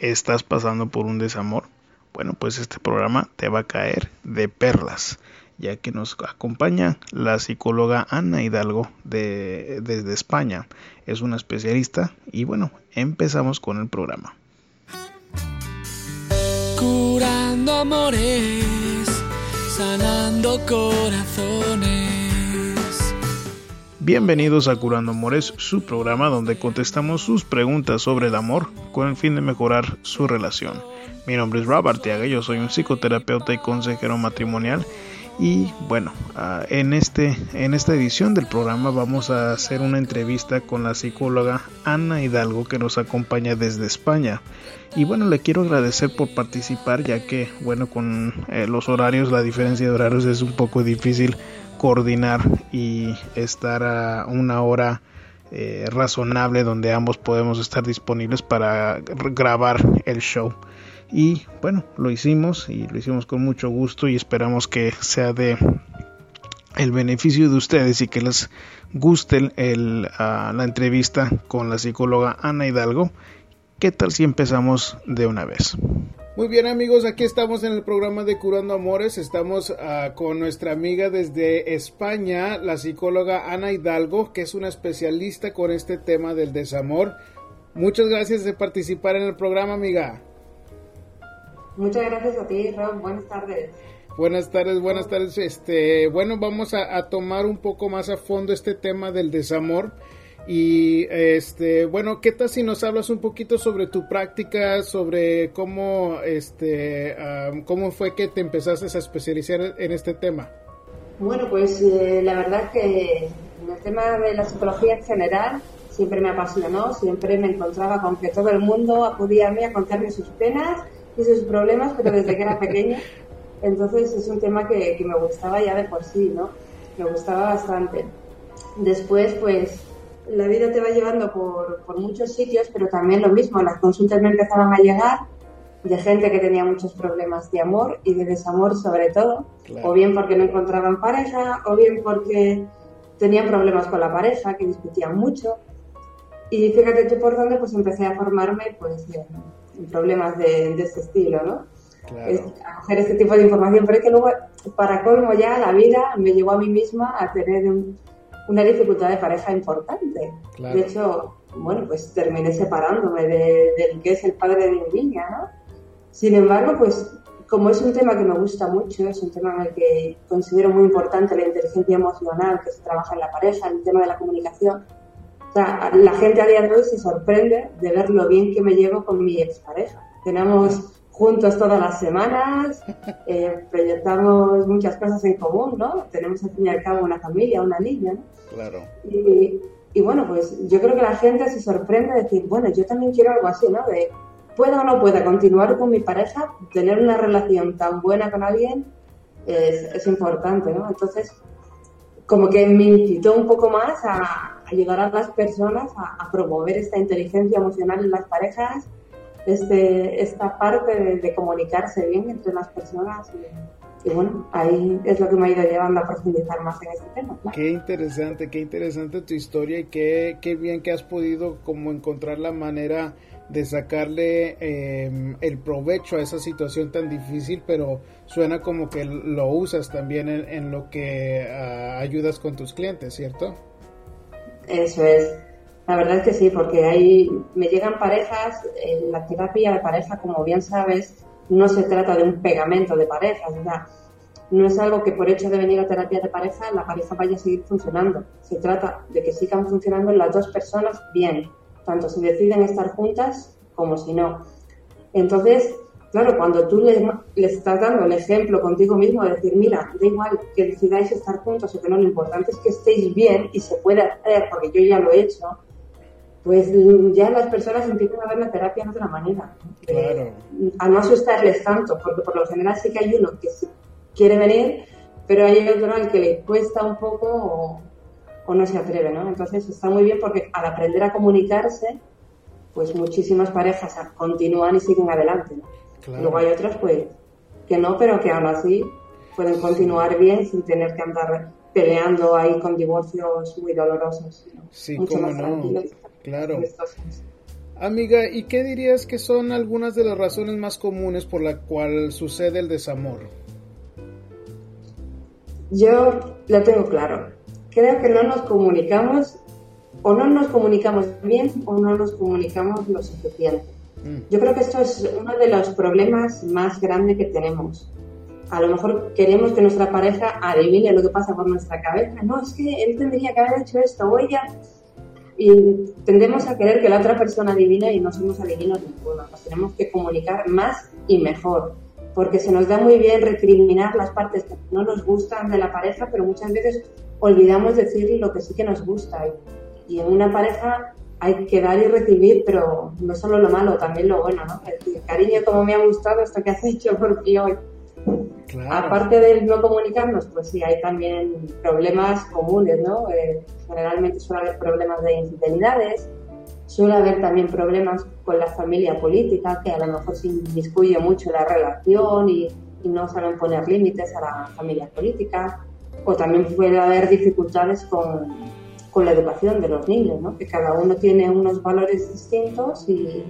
¿Estás pasando por un desamor? Bueno, pues este programa te va a caer de perlas, ya que nos acompaña la psicóloga Ana Hidalgo de, desde España. Es una especialista y bueno, empezamos con el programa. Curando amores, sanando corazones. Bienvenidos a Curando Amores, su programa donde contestamos sus preguntas sobre el amor con el fin de mejorar su relación. Mi nombre es Robert Tiaga, yo soy un psicoterapeuta y consejero matrimonial y bueno, ah, en, este, en esta edición del programa vamos a hacer una entrevista con la psicóloga Ana Hidalgo que nos acompaña desde España. Y bueno, le quiero agradecer por participar ya que bueno, con eh, los horarios, la diferencia de horarios es un poco difícil coordinar y estar a una hora eh, razonable donde ambos podemos estar disponibles para grabar el show. Y bueno, lo hicimos y lo hicimos con mucho gusto y esperamos que sea de el beneficio de ustedes y que les guste el, ah, la entrevista con la psicóloga Ana Hidalgo. ¿Qué tal si empezamos de una vez? Muy bien amigos, aquí estamos en el programa de Curando Amores, estamos uh, con nuestra amiga desde España, la psicóloga Ana Hidalgo, que es una especialista con este tema del desamor. Muchas gracias de participar en el programa, amiga. Muchas gracias a ti, Rob. Buenas tardes. Buenas tardes, buenas tardes. Este, bueno, vamos a, a tomar un poco más a fondo este tema del desamor. Y este, bueno, ¿qué tal si nos hablas un poquito sobre tu práctica, sobre cómo, este, cómo fue que te empezaste a especializar en este tema? Bueno, pues eh, la verdad que en el tema de la psicología en general siempre me apasionó, siempre me encontraba con que todo el mundo acudía a mí a contarme sus penas y sus problemas, pero desde que era pequeña. Entonces es un tema que, que me gustaba ya de por sí, ¿no? Me gustaba bastante. Después, pues la vida te va llevando por, por, muchos sitios, pero también lo mismo, las consultas me empezaban a llegar de gente que tenía muchos problemas de amor y de desamor sobre todo, o bien porque no encontraban pareja, o bien porque tenían problemas con la pareja, que discutían mucho. Y fíjate tú por dónde pues empecé a formarme pues en, problemas de, de, este estilo, ¿no? a coger este tipo de información, pero es que luego, para colmo ya, la vida me llevó a mí misma a tener un, una dificultad de pareja importante. De hecho, bueno, pues terminé separándome del que es el padre de mi niña, ¿no? Sin embargo, pues como es un tema que me gusta mucho, es un tema en el que considero muy importante la inteligencia emocional que se trabaja en la pareja, el tema de la comunicación. O sea, la gente a día de hoy se sorprende de ver lo bien que me llevo con mi expareja. Tenemos juntos todas las semanas, eh, proyectamos muchas cosas en común, ¿no? Tenemos al fin y al cabo una familia, una niña, ¿no? Claro. Y, y, bueno, pues yo creo que la gente se sorprende de decir, bueno, yo también quiero algo así, ¿no? De pueda o no pueda continuar con mi pareja, tener una relación tan buena con alguien es, es importante, ¿no? Entonces, como que me incitó un poco más a, a llegar a las personas a, a promover esta inteligencia emocional en las parejas este, esta parte de, comunicarse bien entre las personas. Y, bueno, ahí es lo que me ha ido llevando a profundizar más en este tema. Qué interesante, qué interesante tu historia y qué, qué bien que has podido como encontrar la manera de sacarle em, el provecho a esa situación tan difícil, pero suena como que lo usas también en, lo que ah, ayudas con tus clientes, ¿cierto? Eso es. La verdad es que sí, porque ahí me llegan parejas, en la terapia de pareja, como bien sabes, no se trata de un pegamento de parejas, o sea, no es algo que por hecho de venir a terapia de pareja la pareja vaya a seguir funcionando. Se trata de que sigan funcionando las dos personas bien, tanto si deciden estar juntas como si no. Entonces, claro, cuando tú le, le, estás dando el ejemplo contigo mismo de decir, mira, da igual que decidáis estar juntos o que no, lo importante es que estéis bien y se puede hacer, porque yo ya lo he hecho, pues ya las personas empiezan a ver la terapia de otra manera. Claro. a no asustarles tanto, porque por lo general sí que hay uno que quiere venir, pero hay otro al que le cuesta un poco o, no se atreve, ¿no? Entonces está muy bien porque al aprender a comunicarse, pues muchísimas parejas continúan y siguen adelante. Luego hay otras, pues, que no, pero que aún así pueden continuar bien sin tener que andar peleando ahí con divorcios muy dolorosos. Sí, cómo no. Claro. Amiga, ¿y qué dirías que son algunas de las razones más comunes por la cual sucede el desamor? Yo lo tengo claro. Creo que no nos comunicamos o no nos comunicamos bien o no nos comunicamos lo suficiente. Mm. Yo creo que esto es uno de los problemas más grandes que tenemos. A lo mejor queremos que nuestra pareja adivine lo que pasa por nuestra cabeza. No, es que él tendría que haber hecho esto o ella. Y tendemos a querer que la otra persona adivine y no somos adivinos ninguno. Nos tenemos que comunicar más y mejor. Porque se nos da muy bien recriminar las partes que no nos gustan de la pareja, pero muchas veces olvidamos decir lo que sí que nos gusta. Y en una pareja hay que dar y recibir, pero no solo lo malo, también lo bueno, ¿no? El cariño, como me ha gustado esto que has hecho por ti hoy. Aparte de no comunicarnos, pues sí, hay también problemas comunes, ¿no? Eh, generalmente suele haber problemas de infidelidades, suele haber también problemas con la familia política, que a lo mejor se inmiscuye mucho la relación y, y no saben poner límites a la familia política, o también puede haber dificultades con con la educación de los niños, ¿no? que cada uno tiene unos valores distintos y,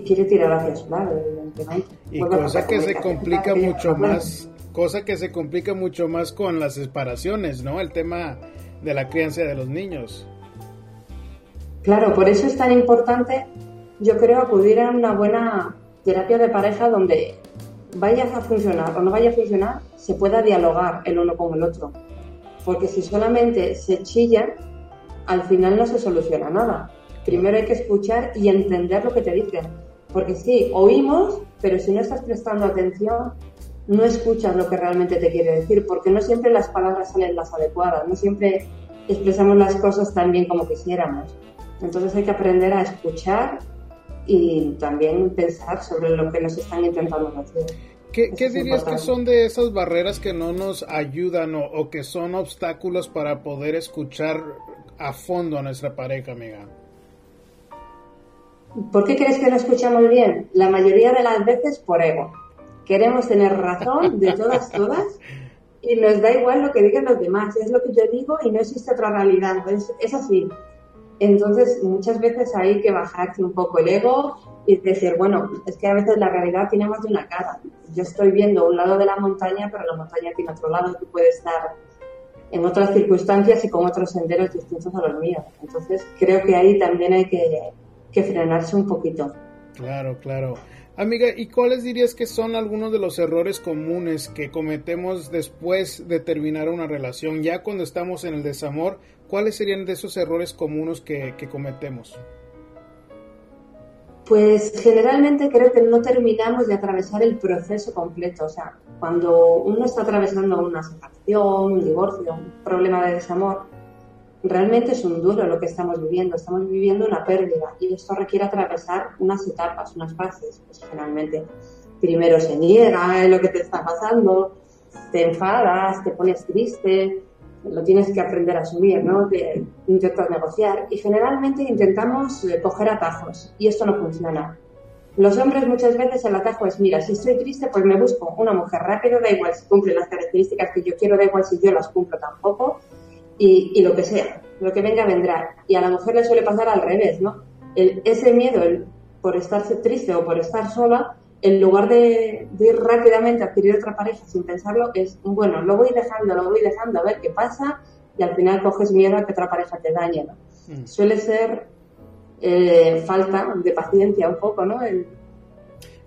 quiere tirar hacia su lado, evidentemente. Y cosa que se complica mucho más, cosa que se complica mucho más con las separaciones, ¿no? El tema de la crianza de los niños. Claro, por eso es tan importante, yo creo, acudir a una buena terapia de pareja donde vaya a funcionar o no vaya a funcionar, se pueda dialogar el uno con el otro. Porque si solamente se chilla, al final no se soluciona nada. Primero hay que escuchar y entender lo que te dicen. Porque sí, oímos, pero si no estás prestando atención, no escuchas lo que realmente te quiere decir, porque no siempre las palabras salen las adecuadas, no siempre expresamos las cosas tan bien como quisiéramos. Entonces hay que aprender a escuchar y también pensar sobre lo que nos están intentando decir. ¿Qué, dirías que son de esas barreras que no nos ayudan o, o, que son obstáculos para poder escuchar a fondo a nuestra pareja, amiga? ¿Por qué crees que no escuchamos bien? La mayoría de las veces por ego. Queremos tener razón de todas, todas, y nos da igual lo que digan los demás. Es lo que yo digo y no existe otra realidad. Es, es así. Entonces, muchas veces hay que bajarse un poco el ego y decir, bueno, es que a veces la realidad tiene más de una cara. Yo estoy viendo un lado de la montaña, pero la montaña tiene otro lado que puede estar en otras circunstancias y con otros senderos distintos a los míos. Entonces creo que ahí también hay que, frenarse un poquito. Claro, claro. Amiga, ¿y cuáles dirías que son algunos de los errores comunes que cometemos después de terminar una relación? Ya cuando estamos en el desamor, ¿cuáles serían de esos errores comunes que, que cometemos? Pues generalmente creo que no terminamos de atravesar el proceso completo. O sea, cuando uno está atravesando una separación, un divorcio, un problema de desamor, realmente es un duro lo que estamos viviendo. Estamos viviendo una pérdida y esto requiere atravesar unas etapas, unas fases. Pues generalmente primero se niega lo que te está pasando, te enfadas, te pones triste, lo tienes que aprender a asumir, ¿no? De, intentas negociar y generalmente intentamos eh, coger atajos y esto no funciona. Los hombres muchas veces el atajo es, mira, si estoy triste, pues me busco una mujer rápida, da igual si cumple las características que yo quiero, da igual si yo las cumplo tampoco, y, y lo que sea, lo que venga vendrá. Y a la mujer le suele pasar al revés, ¿no? El, ese miedo el, por estarse triste o por estar sola, en lugar de, ir rápidamente a adquirir otra pareja sin pensarlo, es, bueno, lo voy dejando, lo voy dejando a ver qué pasa y al final coges miedo a que otra pareja te dañe, ¿no? Mm. Suele ser eh, falta de paciencia un poco, ¿no? El,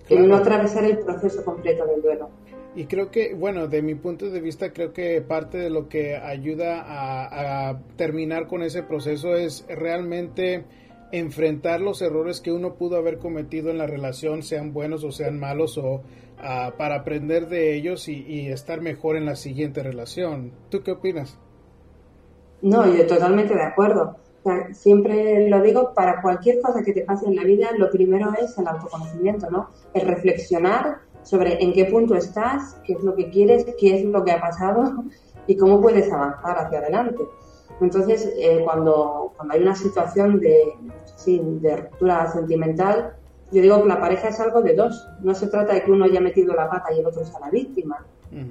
no atravesar el proceso completo del duelo. Y creo que, bueno, de mi punto de vista, creo que parte de lo que ayuda a terminar con ese proceso es realmente enfrentar los errores que uno pudo haber cometido en la relación, sean buenos o sean malos, o ah, para aprender de ellos y, estar mejor en la siguiente relación. ¿Tú qué opinas? No, yo totalmente de acuerdo. siempre lo digo, para cualquier cosa que te pase en la vida, lo primero es el autoconocimiento, ¿no? El reflexionar sobre en qué punto estás, qué es lo que quieres, qué es lo que ha pasado y cómo puedes avanzar hacia adelante. Entonces, eh, cuando, cuando hay una situación de, de ruptura sentimental, yo digo que la pareja es algo de dos. No se trata de que uno haya metido la pata y el otro sea la víctima.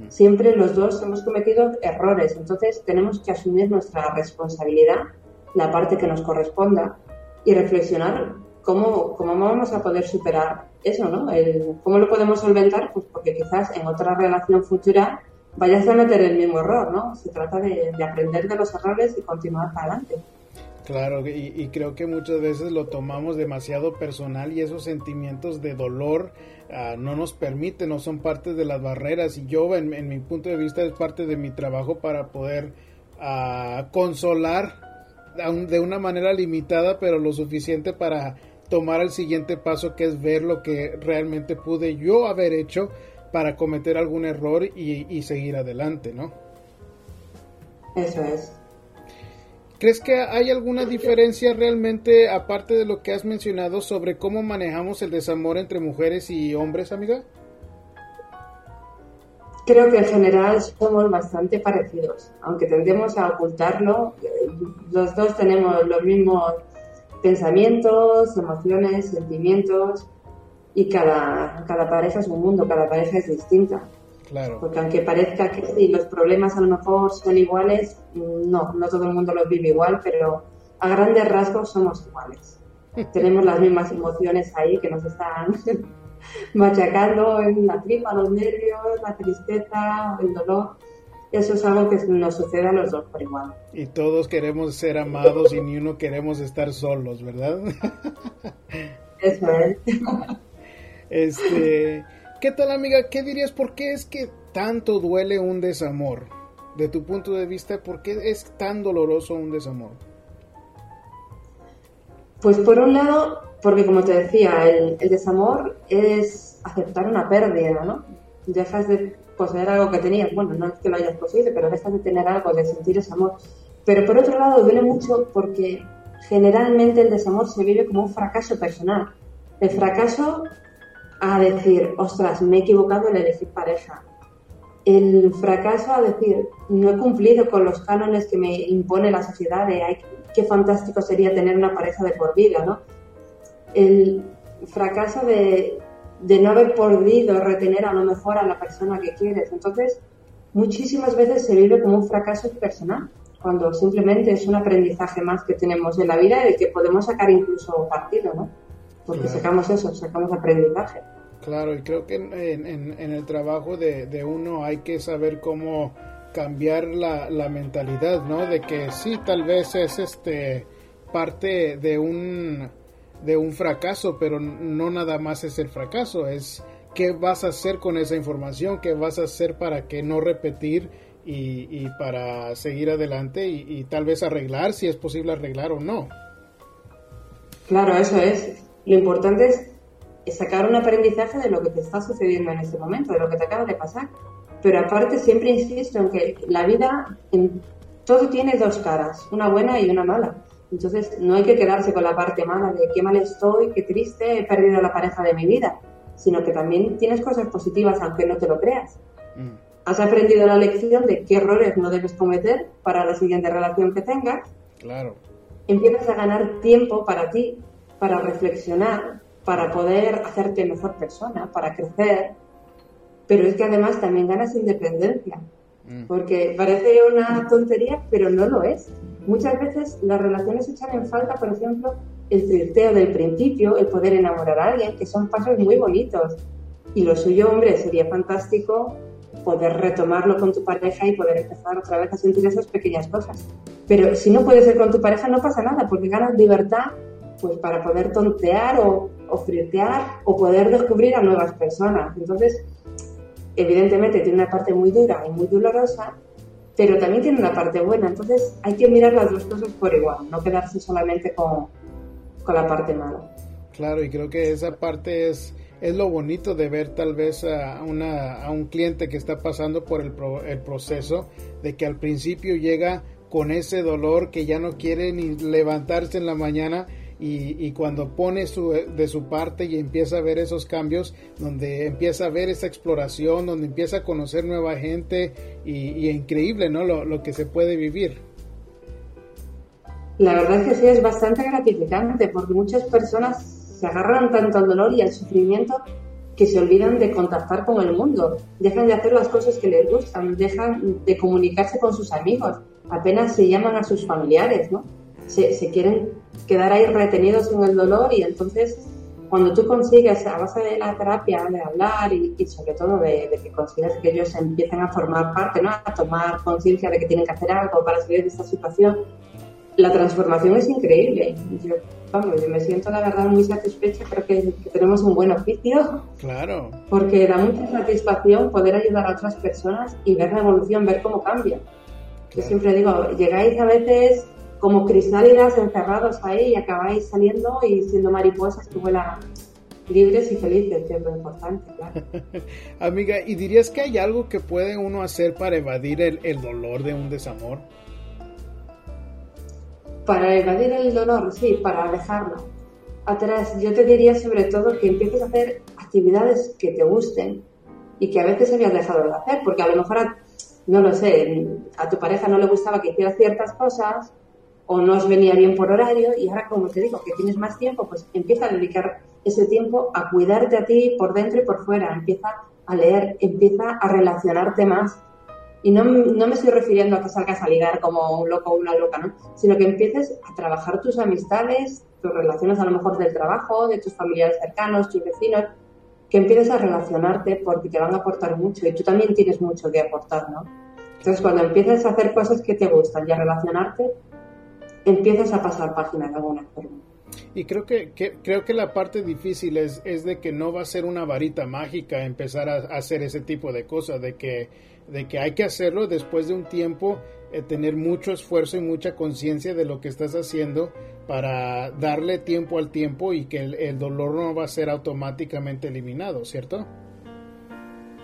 Siempre los dos hemos cometido errores. Entonces, tenemos que asumir nuestra responsabilidad, la parte que nos corresponda, y reflexionar ¿cómo, ¿cómo vamos a poder superar eso, no? ¿Cómo lo podemos solventar? Pues porque quizás en otra relación futura vayas a meter el mismo error, ¿no? Se trata de, aprender de los errores y continuar para adelante. Claro, y, creo que muchas veces lo tomamos demasiado personal y esos sentimientos de dolor ah, no nos permiten, no son parte de las barreras. Y yo, en, mi punto de vista, es parte de mi trabajo para poder ah, consolar de una manera limitada, pero lo suficiente para tomar el siguiente paso, que es ver lo que realmente pude yo haber hecho para cometer algún error y, seguir adelante, ¿no? Eso es. ¿Crees que hay alguna diferencia realmente, aparte de lo que has mencionado, sobre cómo manejamos el desamor entre mujeres y hombres, amiga? Creo que en general somos bastante parecidos, aunque tendemos a ocultarlo. Los dos tenemos los mismos pensamientos, emociones, sentimientos, y cada, cada pareja es un mundo, cada pareja es distinta. Claro. Porque aunque parezca que sí, los problemas a lo mejor son iguales, no, no todo el mundo los vive igual, pero a grandes rasgos somos iguales. Tenemos las mismas emociones ahí que nos están machacando en la tripa, los nervios, la tristeza, el dolor. Eso es algo que nos sucede a los dos por igual. Y todos queremos ser amados y ni uno queremos estar solos, ¿verdad? Eso es. Este, ¿qué tal amiga? ¿Qué dirías? ¿Por qué es que tanto duele un desamor? De tu punto de vista, ¿por qué es tan doloroso un desamor? Pues por un lado, porque como te decía, el, desamor es aceptar una pérdida, ¿no? Dejas de poseer algo que tenías, bueno, no es que lo hayas poseído, pero dejas de tener algo, de sentir ese amor. Pero por otro lado, duele mucho porque generalmente el desamor se vive como un fracaso personal. El fracaso a decir, ostras, me he equivocado en elegir pareja. El fracaso a decir, no he cumplido con los cánones que me impone la sociedad de, ay, qué fantástico sería tener una pareja de por vida, ¿no? El fracaso de, de no haber podido retener a lo mejor a la persona que quieres. Entonces, muchísimas veces se vive como un fracaso personal, cuando simplemente es un aprendizaje más que tenemos en la vida y del que podemos sacar incluso partido, ¿no? Porque sacamos eso, sacamos aprendizaje. Claro, y creo que en, en, el trabajo de, de, uno hay que saber cómo cambiar la, la, mentalidad, ¿no? De que sí, tal vez es este parte de un de un fracaso, pero no nada más es el fracaso, es qué vas a hacer con esa información, qué vas a hacer para que no repetir y, para seguir adelante y, tal vez arreglar si es posible arreglar o no. Claro, eso es. Lo importante es sacar un aprendizaje de lo que te está sucediendo en ese momento, de lo que te acaba de pasar. Pero aparte siempre insisto en que la vida, todo tiene dos caras, una buena y una mala. Entonces no hay que quedarse con la parte mala de qué mal estoy, qué triste, he perdido la pareja de mi vida, sino que también tienes cosas positivas aunque no te lo creas. Mm. Has aprendido la lección de qué errores no debes cometer para la siguiente relación que tengas. Claro. Empiezas a ganar tiempo para ti, para reflexionar, para poder hacerte mejor persona, para crecer, pero es que además también ganas independencia, mm. porque parece una tontería, pero no lo es. Muchas veces las relaciones echan en falta, por ejemplo, el flirteo del principio, el poder enamorar a alguien, que son pasos muy bonitos. Y lo suyo, hombre, sería fantástico poder retomarlo con tu pareja y poder empezar otra vez a sentir esas pequeñas cosas. Pero si no puede ser con tu pareja, no pasa nada, porque ganas libertad pues para poder tontear o, o flirtear o poder descubrir a nuevas personas. Entonces, evidentemente tiene una parte muy dura y muy dolorosa, pero también tiene una parte buena. Entonces, hay que mirar las dos cosas por igual, no quedarse solamente con, con la parte mala. Claro, y creo que esa parte es, es lo bonito de ver tal vez a, una, a un cliente que está pasando por el, el proceso de que al principio llega con ese dolor que ya no quiere ni levantarse en la mañana y, cuando pone su, de su parte y empieza a ver esos cambios, donde empieza a ver esa exploración, donde empieza a conocer nueva gente y, increíble, ¿no? Lo, lo, que se puede vivir. La verdad es que sí, es bastante gratificante porque muchas personas se agarran tanto al dolor y al sufrimiento que se olvidan de contactar con el mundo, dejan de hacer las cosas que les gustan, dejan de comunicarse con sus amigos, apenas se llaman a sus familiares, ¿no? Se, se quieren quedar ahí retenidos en el dolor y entonces cuando tú consigues a base de la terapia, de hablar y, sobre todo de, que consigues que ellos empiecen a formar parte, ¿no? a tomar conciencia de que tienen que hacer algo para salir de esta situación, la transformación es increíble. Yo, vamos, yo me siento la verdad muy satisfecha, creo que, tenemos un buen oficio. Claro. Porque da mucha satisfacción poder ayudar a otras personas y ver la evolución, ver cómo cambia. Yo siempre digo, llegáis a veces como cristálidas encerrados ahí y acabáis saliendo y siendo mariposas que vuelan libres y felices, que es lo importante, claro. Amiga, ¿y dirías que hay algo que puede uno hacer para evadir el, el dolor de un desamor? Para evadir el dolor, sí, para dejarlo atrás. Yo te diría sobre todo que empieces a hacer actividades que te gusten y que a veces habías dejado de hacer, porque a lo mejor, no lo sé, a tu pareja no le gustaba que hicieras ciertas cosas o no os venía bien por horario y ahora, como te digo, que tienes más tiempo, pues empieza a dedicar ese tiempo a cuidarte a ti por dentro y por fuera, empieza a leer, empieza a relacionarte más. Y no, no me estoy refiriendo a que salgas a ligar como un loco o una loca, ¿no? Sino que empieces a trabajar tus amistades, tus relaciones a lo mejor del trabajo, de tus familiares cercanos, tus vecinos, que empieces a relacionarte porque te van a aportar mucho y tú también tienes mucho que aportar, ¿no? Entonces, cuando empieces a hacer cosas que te gustan y a relacionarte, empiezas a pasar página de alguna forma. Y creo que, creo que la parte difícil es, es de que no va a ser una varita mágica empezar a, hacer ese tipo de cosas, de que, de que hay que hacerlo después de un tiempo, eh, tener mucho esfuerzo y mucha conciencia de lo que estás haciendo para darle tiempo al tiempo y que el, el, dolor no va a ser automáticamente eliminado, ¿cierto?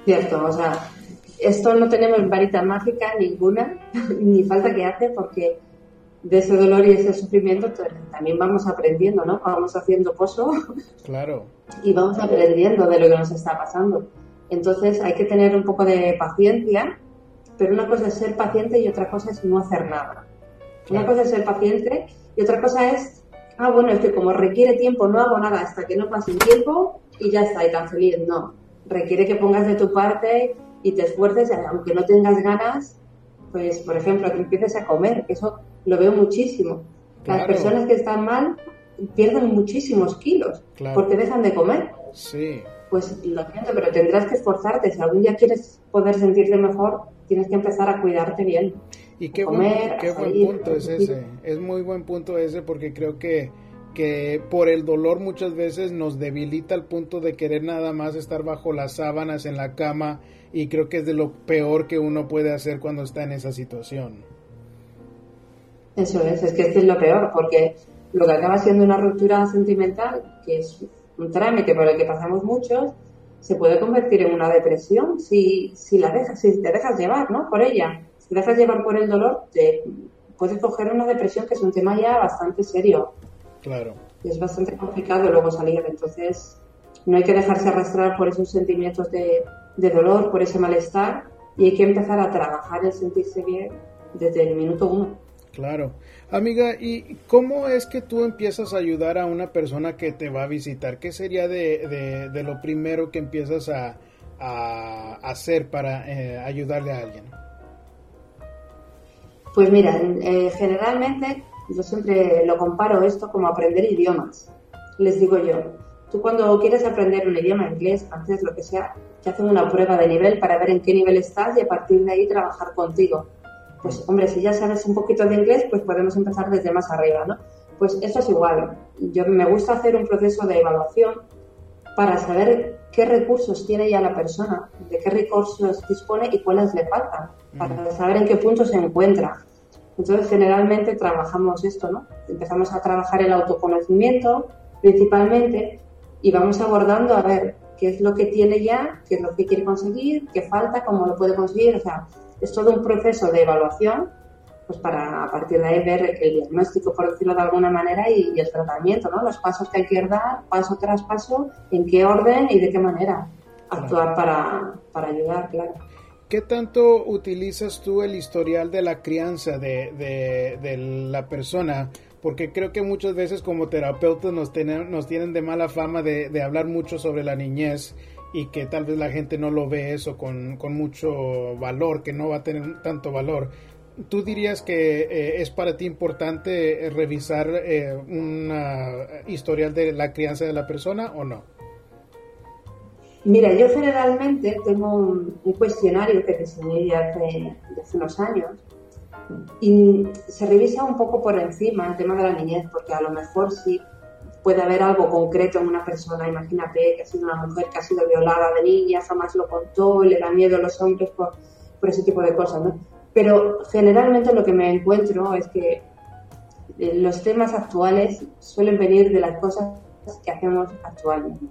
Cierto, o sea, esto no tenemos varita mágica ninguna, ni falta que hace porque de ese dolor y ese sufrimiento también vamos aprendiendo, ¿no? Vamos haciendo pozo. Claro. Y vamos aprendiendo de lo que nos está pasando. Entonces hay que tener un poco de paciencia, pero una cosa es ser paciente y otra cosa es no hacer nada. Una cosa es ser paciente y otra cosa es, ah, bueno, es que como requiere tiempo, no hago nada hasta que no pase un tiempo y ya está, y tan feliz. No, requiere que pongas de tu parte y te esfuerces, aunque no tengas ganas, pues, por ejemplo, que empieces a comer, que eso lo veo muchísimo. Las personas que están mal pierden muchísimos kilos porque dejan de comer. Sí. Pues lo siento, pero tendrás que esforzarte. Si algún día quieres poder sentirte mejor, tienes que empezar a cuidarte bien. Y qué, buen, qué buen punto es ese. Es muy buen punto ese porque creo que que por el dolor muchas veces nos debilita al punto de querer nada más estar bajo las sábanas en la cama y creo que es de lo peor que uno puede hacer cuando está en esa situación. Eso es, es que es lo peor, porque lo que acaba siendo una ruptura sentimental, que es un trámite por el que pasamos muchos, se puede convertir en una depresión si, si la dejas, si te dejas llevar, ¿no? Por ella. Si te dejas llevar por el dolor, te puedes coger una depresión que es un tema ya bastante serio. Claro. Y es bastante complicado luego salir. Entonces, no hay que dejarse arrastrar por esos sentimientos de, de dolor, por ese malestar, y hay que empezar a trabajar en sentirse bien desde el minuto uno. Claro. Amiga, ¿y cómo es que tú empiezas a ayudar a una persona que te va a visitar? ¿Qué sería de, de, lo primero que empiezas a, a hacer para eh, ayudarle a alguien? Pues mira, eh, generalmente yo siempre lo comparo esto como aprender idiomas. Les digo yo, tú cuando quieres aprender un idioma inglés, antes lo que sea, te hacen una prueba de nivel para ver en qué nivel estás y a partir de ahí trabajar contigo pues hombre, si ya sabes un poquito de inglés, pues podemos empezar desde más arriba, ¿no? Pues esto es igual. Yo me gusta hacer un proceso de evaluación para saber qué recursos tiene ya la persona, de qué recursos dispone y cuáles le faltan, para saber en qué punto se encuentra. Entonces, generalmente trabajamos esto, ¿no? Empezamos a trabajar el autoconocimiento principalmente y vamos abordando a ver qué es lo que tiene ya, qué es lo que quiere conseguir, qué falta, cómo lo puede conseguir, o sea, es todo un proceso de evaluación pues para a partir de ahí ver el diagnóstico, por decirlo de alguna manera, y, el tratamiento, ¿no? Los pasos que hay que dar, paso tras paso, en qué orden y de qué manera actuar para, para ayudar, claro. ¿Qué tanto utilizas tú el historial de la crianza de, de, la persona? Porque creo que muchas veces como terapeutas nos tienen, nos tienen de mala fama de, de hablar mucho sobre la niñez y que tal vez la gente no lo ve eso con, mucho valor, que no va a tener tanto valor. ¿tú dirías que eh, es para ti importante eh, revisar eh, historial de la crianza de la persona o no? Mira, yo generalmente tengo un, cuestionario que diseñé ya hace, hace unos años y se revisa un poco por encima el tema de la niñez, porque a lo mejor sí puede haber algo concreto en una persona, imagínate que ha sido una mujer que ha sido violada de niña, jamás lo contó, le da miedo a los hombres por, por ese tipo de cosas, ¿no? Pero generalmente lo que me encuentro es que eh, los temas actuales suelen venir de las cosas que hacemos actualmente.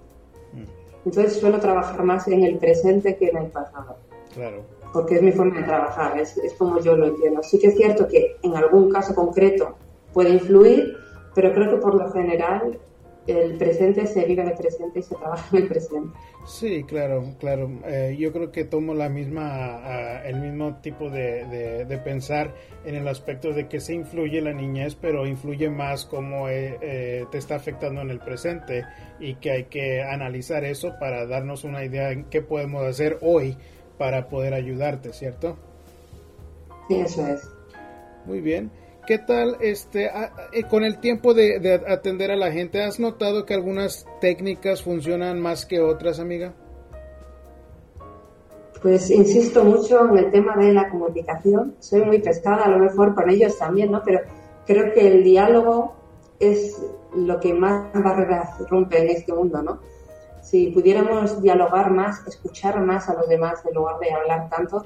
Mm. Entonces suelo trabajar más en el presente que en el pasado. Claro. Porque es mi forma de trabajar, es, es como yo lo entiendo. Sí que es cierto que en algún caso concreto puede influir, pero creo que por lo general el presente se vive en el presente y se trabaja en el presente. Sí, claro, claro. Eh, yo creo que tomo la misma, uh, el mismo tipo de, de, pensar en el aspecto de que se influye la niñez, pero influye más cómo eh, eh, te está afectando en el presente y que hay que analizar eso para darnos una idea en qué podemos hacer hoy para poder ayudarte, ¿cierto? Sí, eso es. Muy bien. ¿Qué tal este eh, con el tiempo de, atender a la gente? ¿Has notado que algunas técnicas funcionan más que otras, amiga? Pues insisto mucho en el tema de la comunicación. Soy muy pesada, a lo mejor con ellos también, ¿no? Pero creo que el diálogo es lo que más barreras rompe en este mundo, ¿no? Si pudiéramos dialogar más, escuchar más a los demás en lugar de hablar tanto,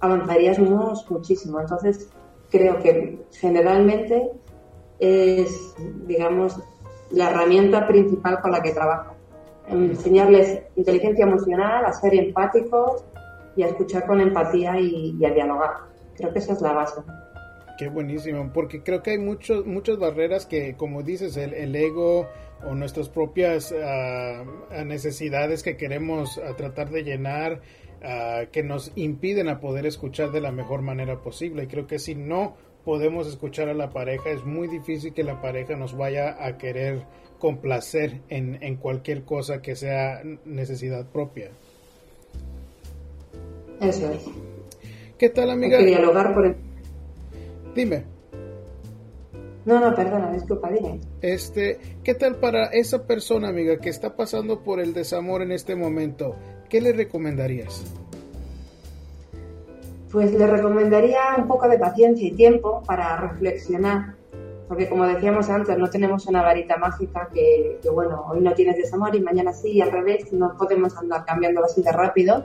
avanzaríamos muchísimo. Entonces, creo que generalmente es, digamos, la herramienta principal con la que trabajo. Enseñarles inteligencia emocional, a ser empáticos y a escuchar con empatía y, a dialogar. Creo que esa es la base. Qué buenísimo, porque creo que hay muchos, muchas barreras que, como dices, el, ego o nuestras propias ah, necesidades que queremos ah, tratar de llenar que nos impiden a poder escuchar de la mejor manera posible. Y creo que si no podemos escuchar a la pareja, es muy difícil que la pareja nos vaya a querer complacer en, en cualquier cosa que sea necesidad propia. Eso es. ¿Qué tal, amiga? dialogar por Dime. No, no, perdona, disculpa, dime. Este, ¿qué tal para esa persona, amiga, que está pasando por el desamor en este momento? ¿qué le recomendarías? Pues le recomendaría un poco de paciencia y tiempo para reflexionar, porque como decíamos antes, no tenemos una varita mágica que, bueno, hoy no tienes desamor y mañana sí, y al revés, no podemos andar cambiando así de rápido,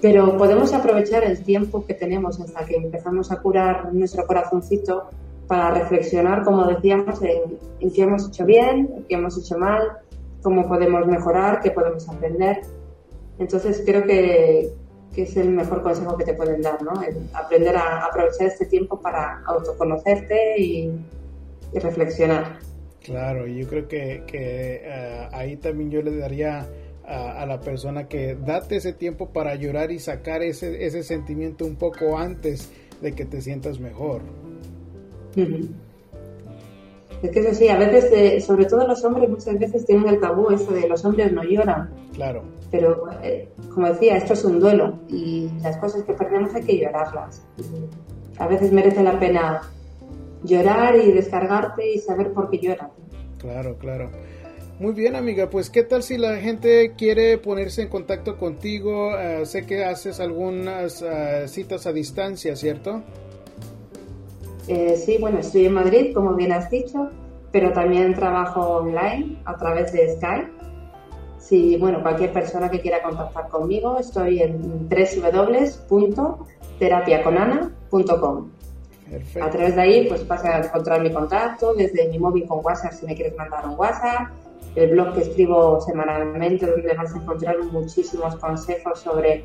pero podemos aprovechar el tiempo que tenemos hasta que empezamos a curar nuestro corazoncito para reflexionar, como decíamos, en, en qué hemos hecho bien, en qué hemos hecho mal, cómo podemos mejorar, qué podemos aprender entonces creo que, es el mejor consejo que te pueden dar, ¿no? aprender a aprovechar este tiempo para autoconocerte y, reflexionar. Claro, yo creo que, eh, ahí también yo le daría a, la persona que date ese tiempo para llorar y sacar ese, ese sentimiento un poco antes de que te sientas mejor. Es que eso sí, a veces, eh, sobre todo los hombres, muchas veces tienen el tabú eso de los hombres no lloran. Claro. Pero, eh, como decía, esto es un duelo y las cosas que perdemos hay que llorarlas. a veces merece la pena llorar y descargarte y saber por qué lloras. Claro, claro. Muy bien, amiga. Pues, ¿qué tal si la gente quiere ponerse en contacto contigo? Eh, sé que haces algunas citas a distancia, ¿cierto? Eh, sí, bueno, estoy en Madrid, como bien has dicho, pero también trabajo online a través de Skype. Si, bueno, cualquier persona que quiera contactar conmigo, estoy en www.terapiaconana.com. A través de ahí, pues vas a encontrar mi contacto desde mi móvil con WhatsApp si me quieres mandar un WhatsApp, el blog que escribo semanalmente donde vas a encontrar muchísimos consejos sobre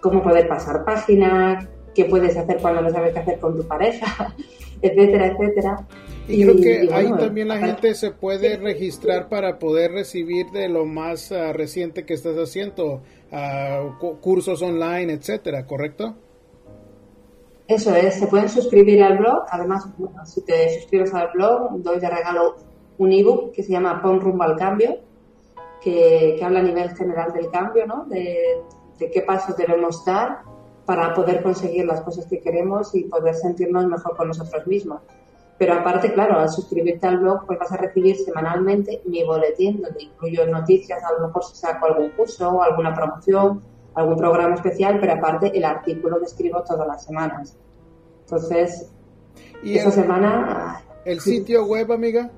cómo poder pasar páginas, qué puedes hacer cuando no sabes qué hacer con tu pareja, etcétera, etcétera. Y, creo que ahí también la gente se puede registrar para poder recibir de lo más ah, reciente que estás haciendo, uh, cursos online, etcétera, ¿correcto? Eso es, se pueden suscribir al blog. Además, si te suscribes al blog, doy de regalo un ebook que se llama Pon rumbo al cambio, que, habla a nivel general del cambio, ¿no? De, de qué pasos debemos dar para poder conseguir las cosas que queremos y poder sentirnos mejor con nosotros mismos. Pero aparte, claro, al suscribirte al blog, pues vas a recibir semanalmente mi boletín, donde incluyo noticias, a lo mejor si saco algún curso, alguna promoción, algún programa especial, pero aparte el artículo que escribo todas las semanas. Entonces, ¿Y esta semana... ¿El sitio web, amiga?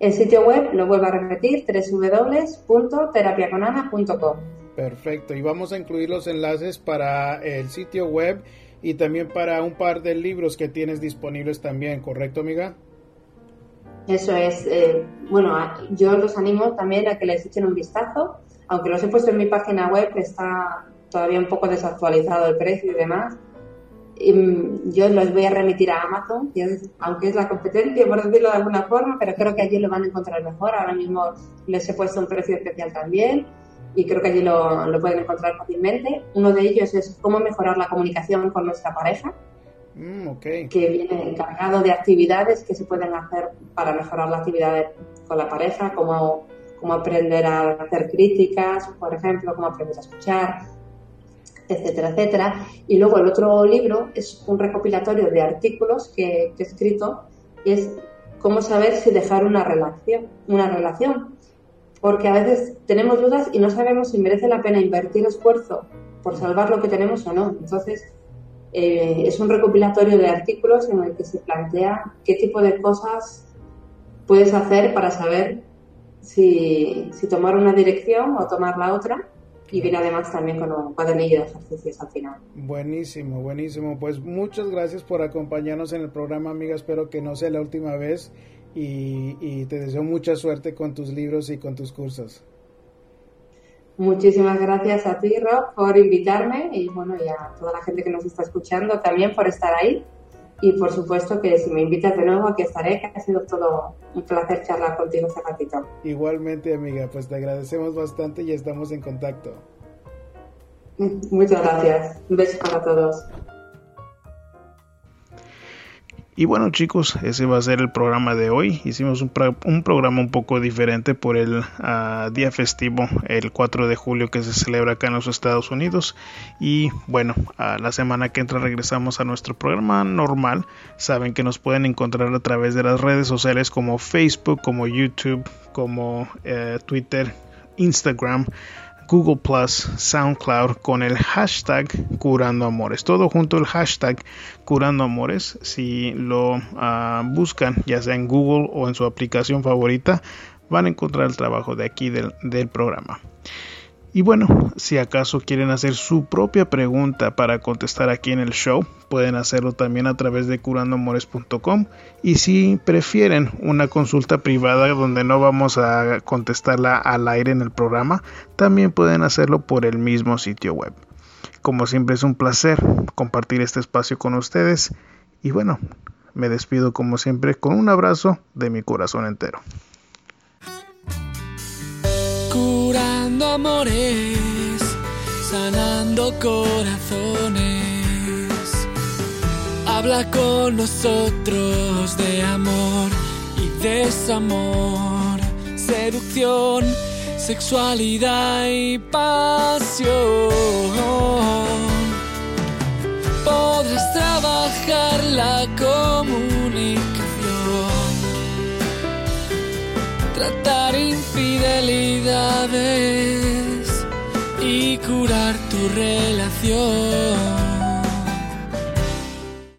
El sitio web, lo vuelvo a repetir, www.terapiaconana.com. Perfecto, y vamos a incluir los enlaces para el sitio web y también para un par de libros que tienes disponibles también, ¿correcto, amiga? Eso es. Eh, bueno, yo los animo también a que les echen un vistazo, aunque los he puesto en mi página web, está todavía un poco desactualizado el precio y demás. Mm, yo los voy a remitir a Amazon, aunque es la competencia, por decirlo de alguna forma, pero creo que allí lo van a encontrar mejor. Ahora mismo les he puesto un precio especial también y creo que allí lo, lo pueden encontrar fácilmente. Uno de ellos es cómo mejorar la comunicación con nuestra pareja, mm, que viene encargado de actividades que se pueden hacer para mejorar la actividad con la pareja, como, cómo aprender a hacer críticas, por ejemplo, cómo aprender a escuchar, etcétera, etcétera. Y luego el otro libro es un recopilatorio de artículos que, que he escrito y es cómo saber si dejar una relación, una relación porque a veces tenemos dudas y no sabemos si merece la pena invertir esfuerzo por salvar lo que tenemos o no. Entonces, eh, es un recopilatorio de artículos en el que se plantea qué tipo de cosas puedes hacer para saber si, tomar una dirección o tomar la otra. Y viene además también con un cuadernillo de ejercicios al final. Buenísimo, buenísimo. Pues muchas gracias por acompañarnos en el programa, amiga. Espero que no sea la última vez y, te deseo mucha suerte con tus libros y con tus cursos. Muchísimas gracias a ti, Rob, por invitarme y bueno, y a toda la gente que nos está escuchando también por estar ahí. Y por supuesto que si me invitas de nuevo aquí estaré, que ha sido todo un placer charlar contigo este ratito. Igualmente, amiga, pues te agradecemos bastante y estamos en contacto. Muchas gracias. Un beso para todos. Y bueno chicos, ese va a ser el programa de hoy. Hicimos un, programa un poco diferente por el ah, día festivo, el 4 de julio que se celebra acá en los Estados Unidos. Y bueno, a la semana que entra regresamos a nuestro programa normal. Saben que nos pueden encontrar a través de las redes sociales como Facebook, como YouTube, como eh, Twitter, Instagram. Google Plus, SoundCloud con el hashtag Curando Amores. Todo junto el hashtag Curando Amores. Si lo ah, buscan, ya sea en Google o en su aplicación favorita, van a encontrar el trabajo de aquí del, del programa. Y bueno, si acaso quieren hacer su propia pregunta para contestar aquí en el show, pueden hacerlo también a través de curandoamores.com. Y si prefieren una consulta privada donde no vamos a contestarla al aire en el programa, también pueden hacerlo por el mismo sitio web. Como siempre es un placer compartir este espacio con ustedes. Y bueno, me despido como siempre con un abrazo de mi corazón entero. Curando amores, sanando corazones. Habla con nosotros de amor y desamor, seducción, sexualidad y pasión. Podrás trabajar la tratar infidelidades y curar tu relación.